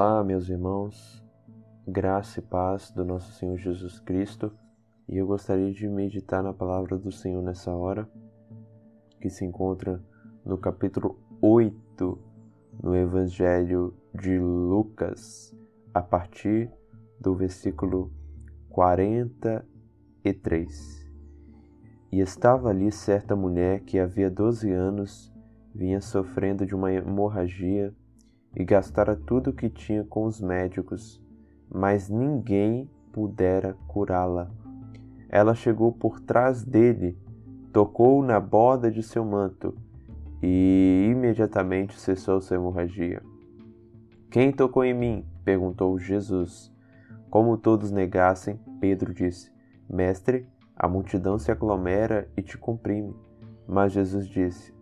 Olá, meus irmãos, graça e paz do nosso Senhor Jesus Cristo, e eu gostaria de meditar na palavra do Senhor nessa hora, que se encontra no capítulo 8 no Evangelho de Lucas, a partir do versículo 43. E estava ali certa mulher que havia 12 anos vinha sofrendo de uma hemorragia e gastara tudo o que tinha com os médicos, mas ninguém pudera curá-la. Ela chegou por trás dele, tocou na borda de seu manto e imediatamente cessou sua hemorragia. Quem tocou em mim? perguntou Jesus. Como todos negassem, Pedro disse: Mestre, a multidão se aglomera e te comprime. Mas Jesus disse: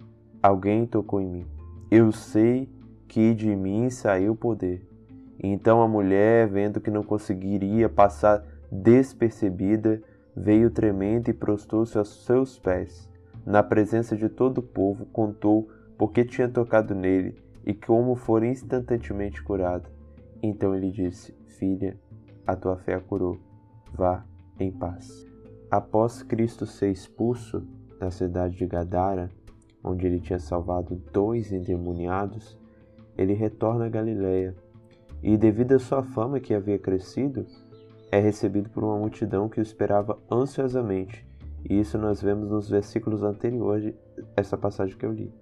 Alguém tocou em mim. Eu sei que de mim saiu o poder. Então a mulher, vendo que não conseguiria passar despercebida, veio tremendo e prostou-se aos seus pés. Na presença de todo o povo, contou porque tinha tocado nele e como fora instantaneamente curada. Então ele disse: Filha, a tua fé a curou. Vá em paz. Após Cristo ser expulso da cidade de Gadara, onde ele tinha salvado dois endemoniados, ele retorna a Galiléia e, devido à sua fama que havia crescido, é recebido por uma multidão que o esperava ansiosamente. E isso nós vemos nos versículos anteriores essa passagem que eu li.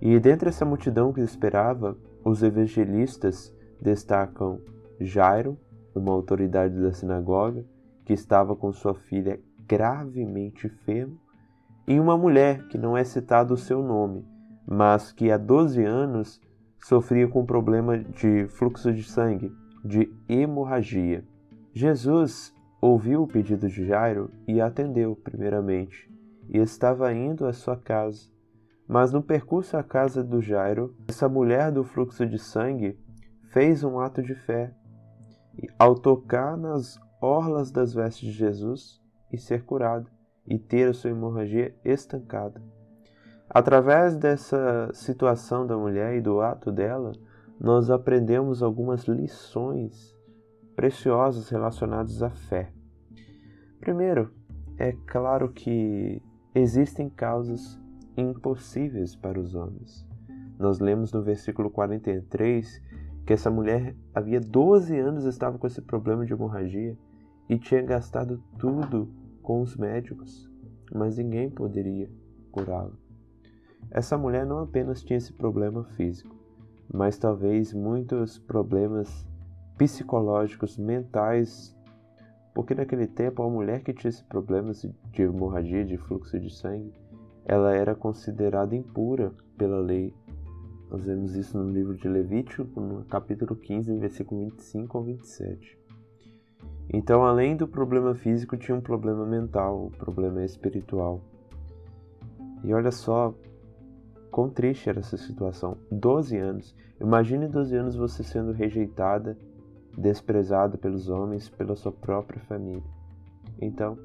E dentre essa multidão que o esperava, os evangelistas destacam Jairo, uma autoridade da sinagoga, que estava com sua filha gravemente enferma, e uma mulher que não é citado o seu nome, mas que há 12 anos sofria com problema de fluxo de sangue, de hemorragia. Jesus ouviu o pedido de Jairo e atendeu, primeiramente, e estava indo à sua casa. Mas no percurso à casa do Jairo, essa mulher do fluxo de sangue fez um ato de fé. E, ao tocar nas orlas das vestes de Jesus e ser curada, e ter a sua hemorragia estancada. Através dessa situação da mulher e do ato dela, nós aprendemos algumas lições preciosas relacionadas à fé. Primeiro, é claro que existem causas impossíveis para os homens. Nós lemos no versículo 43 que essa mulher havia 12 anos estava com esse problema de hemorragia e tinha gastado tudo com os médicos, mas ninguém poderia curá-la. Essa mulher não apenas tinha esse problema físico, mas talvez muitos problemas psicológicos, mentais, porque naquele tempo a mulher que tinha esse problema de hemorragia, de fluxo de sangue, ela era considerada impura pela lei. Nós vemos isso no livro de Levítico, no capítulo 15, versículo 25 ao 27. Então, além do problema físico, tinha um problema mental, um problema espiritual. E olha só, Quão triste era essa situação. 12 anos. Imagine 12 anos você sendo rejeitada, desprezada pelos homens, pela sua própria família. Então,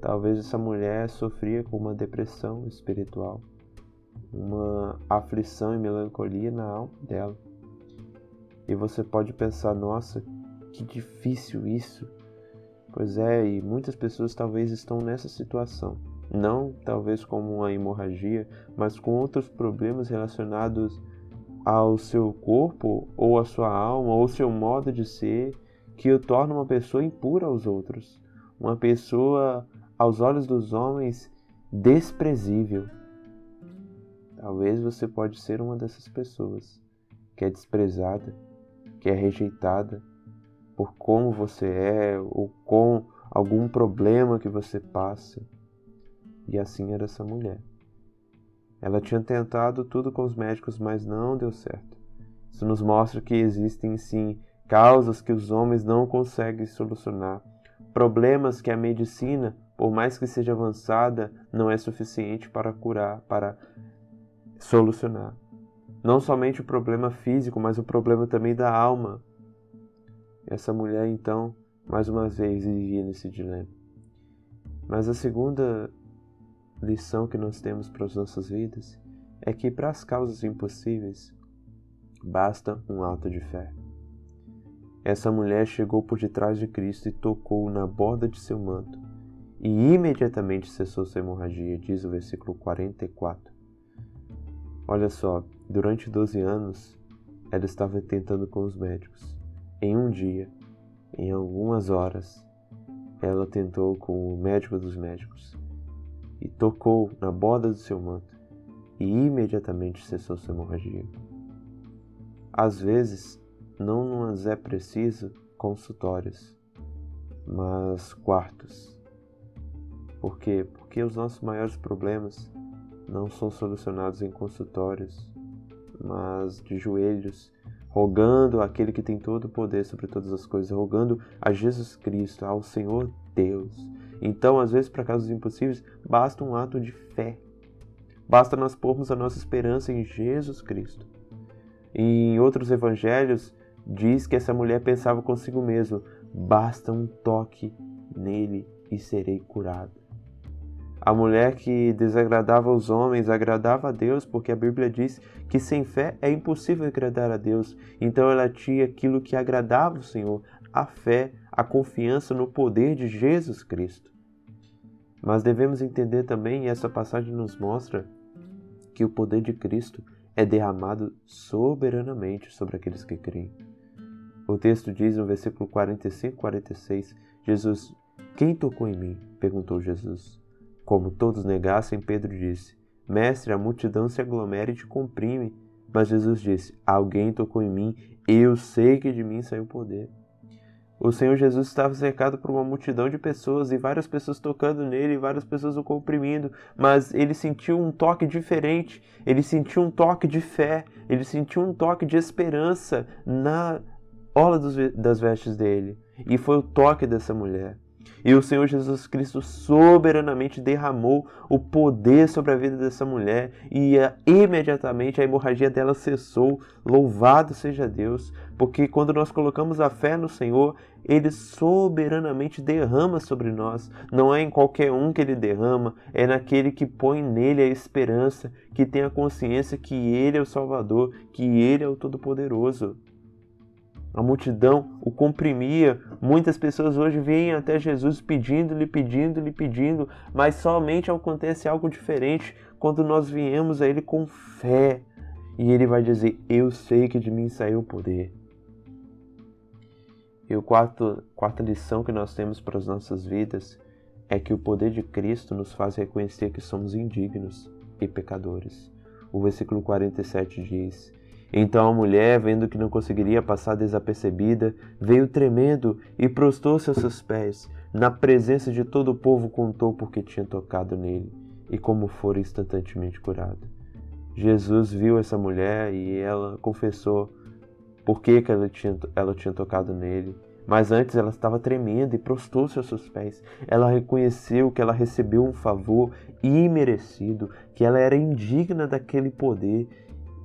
talvez essa mulher sofria com uma depressão espiritual, uma aflição e melancolia na alma dela. E você pode pensar, nossa, que difícil isso. Pois é, e muitas pessoas talvez estão nessa situação não talvez como uma hemorragia, mas com outros problemas relacionados ao seu corpo, ou à sua alma, ou seu modo de ser, que o torna uma pessoa impura aos outros, uma pessoa, aos olhos dos homens, desprezível. Talvez você pode ser uma dessas pessoas que é desprezada, que é rejeitada por como você é ou com algum problema que você passa. E assim era essa mulher. Ela tinha tentado tudo com os médicos, mas não deu certo. Isso nos mostra que existem sim causas que os homens não conseguem solucionar, problemas que a medicina, por mais que seja avançada, não é suficiente para curar, para solucionar. Não somente o problema físico, mas o problema também da alma. Essa mulher, então, mais uma vez vivia nesse dilema. Mas a segunda lição que nós temos para as nossas vidas é que para as causas impossíveis basta um ato de fé. essa mulher chegou por detrás de Cristo e tocou na borda de seu manto, e imediatamente cessou sua hemorragia, diz o versículo 44. Olha só, durante 12 anos, ela estava tentando com os médicos. Em um dia, em algumas horas, ela tentou com o médico dos médicos e tocou na borda do seu manto e imediatamente cessou sua hemorragia. Às vezes, não nos é preciso consultórios, mas quartos. Por quê? Porque os nossos maiores problemas não são solucionados em consultórios, mas de joelhos, rogando aquele que tem todo o poder sobre todas as coisas, rogando a Jesus Cristo, ao Senhor Deus. Então, às vezes, para casos impossíveis, basta um ato de fé. Basta nós pormos a nossa esperança em Jesus Cristo. Em outros evangelhos, diz que essa mulher pensava consigo mesma: basta um toque nele e serei curado. A mulher que desagradava os homens agradava a Deus, porque a Bíblia diz que sem fé é impossível agradar a Deus. Então ela tinha aquilo que agradava o Senhor, a fé, a confiança no poder de Jesus Cristo. Mas devemos entender também, e essa passagem nos mostra, que o poder de Cristo é derramado soberanamente sobre aqueles que creem. O texto diz no versículo 45 e 46, Jesus, quem tocou em mim? perguntou Jesus. Como todos negassem, Pedro disse: Mestre, a multidão se aglomera e te comprime. Mas Jesus disse: Alguém tocou em mim, eu sei que de mim saiu poder. O Senhor Jesus estava cercado por uma multidão de pessoas e várias pessoas tocando nele, e várias pessoas o comprimindo, mas ele sentiu um toque diferente, ele sentiu um toque de fé, ele sentiu um toque de esperança na ola das vestes dele. E foi o toque dessa mulher. E o Senhor Jesus Cristo soberanamente derramou o poder sobre a vida dessa mulher e eh, imediatamente a hemorragia dela cessou. Louvado seja Deus, porque quando nós colocamos a fé no Senhor, ele soberanamente derrama sobre nós. Não é em qualquer um que ele derrama, é naquele que põe nele a esperança, que tem a consciência que ele é o Salvador, que ele é o Todo-Poderoso. A multidão o comprimia. Muitas pessoas hoje vêm até Jesus pedindo-lhe, pedindo-lhe, pedindo, mas somente acontece algo diferente quando nós viemos a Ele com fé. E Ele vai dizer: Eu sei que de mim saiu o poder. E a quarta, quarta lição que nós temos para as nossas vidas é que o poder de Cristo nos faz reconhecer que somos indignos e pecadores. O versículo 47 diz: então a mulher, vendo que não conseguiria passar desapercebida, veio tremendo e prostou-se aos seus pés. Na presença de todo o povo, contou porque tinha tocado nele e como fora instantaneamente curado. Jesus viu essa mulher e ela confessou por que, que ela, tinha, ela tinha tocado nele. Mas antes ela estava tremendo e prostou-se aos seus pés. Ela reconheceu que ela recebeu um favor imerecido, que ela era indigna daquele poder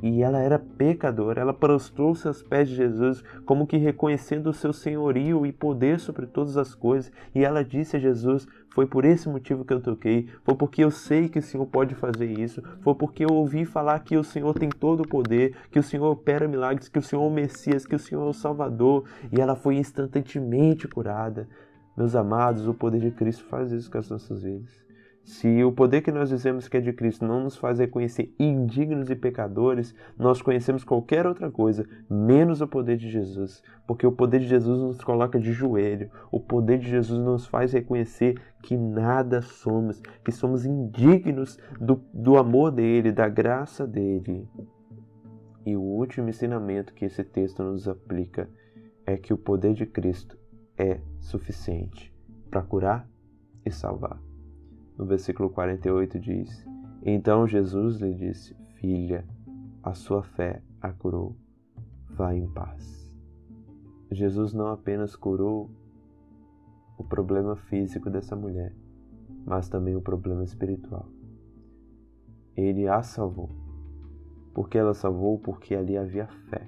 e ela era pecadora. Ela prostrou-se aos pés de Jesus, como que reconhecendo o seu senhorio e poder sobre todas as coisas. E ela disse a Jesus: Foi por esse motivo que eu toquei, foi porque eu sei que o Senhor pode fazer isso, foi porque eu ouvi falar que o Senhor tem todo o poder, que o Senhor opera milagres, que o Senhor é o Messias, que o Senhor é o Salvador. E ela foi instantaneamente curada. Meus amados, o poder de Cristo faz isso com as nossas vidas. Se o poder que nós dizemos que é de Cristo não nos faz reconhecer indignos e pecadores, nós conhecemos qualquer outra coisa, menos o poder de Jesus. Porque o poder de Jesus nos coloca de joelho, o poder de Jesus nos faz reconhecer que nada somos, que somos indignos do, do amor dele, da graça dele. E o último ensinamento que esse texto nos aplica é que o poder de Cristo é suficiente para curar e salvar. No versículo 48 diz: Então Jesus lhe disse: Filha, a sua fé a curou. Vá em paz. Jesus não apenas curou o problema físico dessa mulher, mas também o problema espiritual. Ele a salvou. Porque ela salvou? Porque ali havia fé.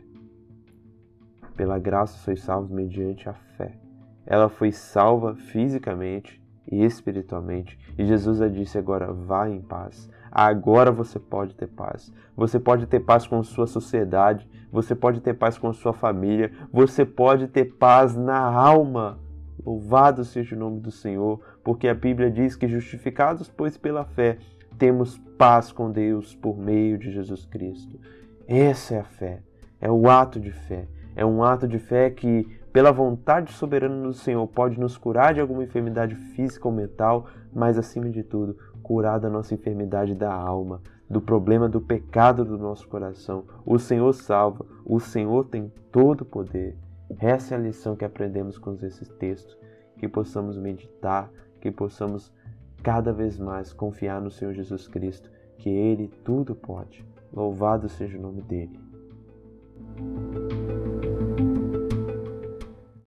Pela graça sois salvos mediante a fé. Ela foi salva fisicamente e espiritualmente. E Jesus a disse agora: vá em paz. agora você pode ter paz. Você pode ter paz com sua sociedade, você pode ter paz com sua família, você pode ter paz na alma. Louvado seja o nome do Senhor, porque a Bíblia diz que justificados, pois pela fé, temos paz com Deus por meio de Jesus Cristo. Essa é a fé, é o ato de fé. É um ato de fé que, pela vontade soberana do Senhor, pode nos curar de alguma enfermidade física ou mental, mas acima de tudo, curar da nossa enfermidade da alma, do problema do pecado do nosso coração. O Senhor salva, o Senhor tem todo o poder. Essa é a lição que aprendemos com esses textos, que possamos meditar, que possamos cada vez mais confiar no Senhor Jesus Cristo, que Ele tudo pode. Louvado seja o nome dele.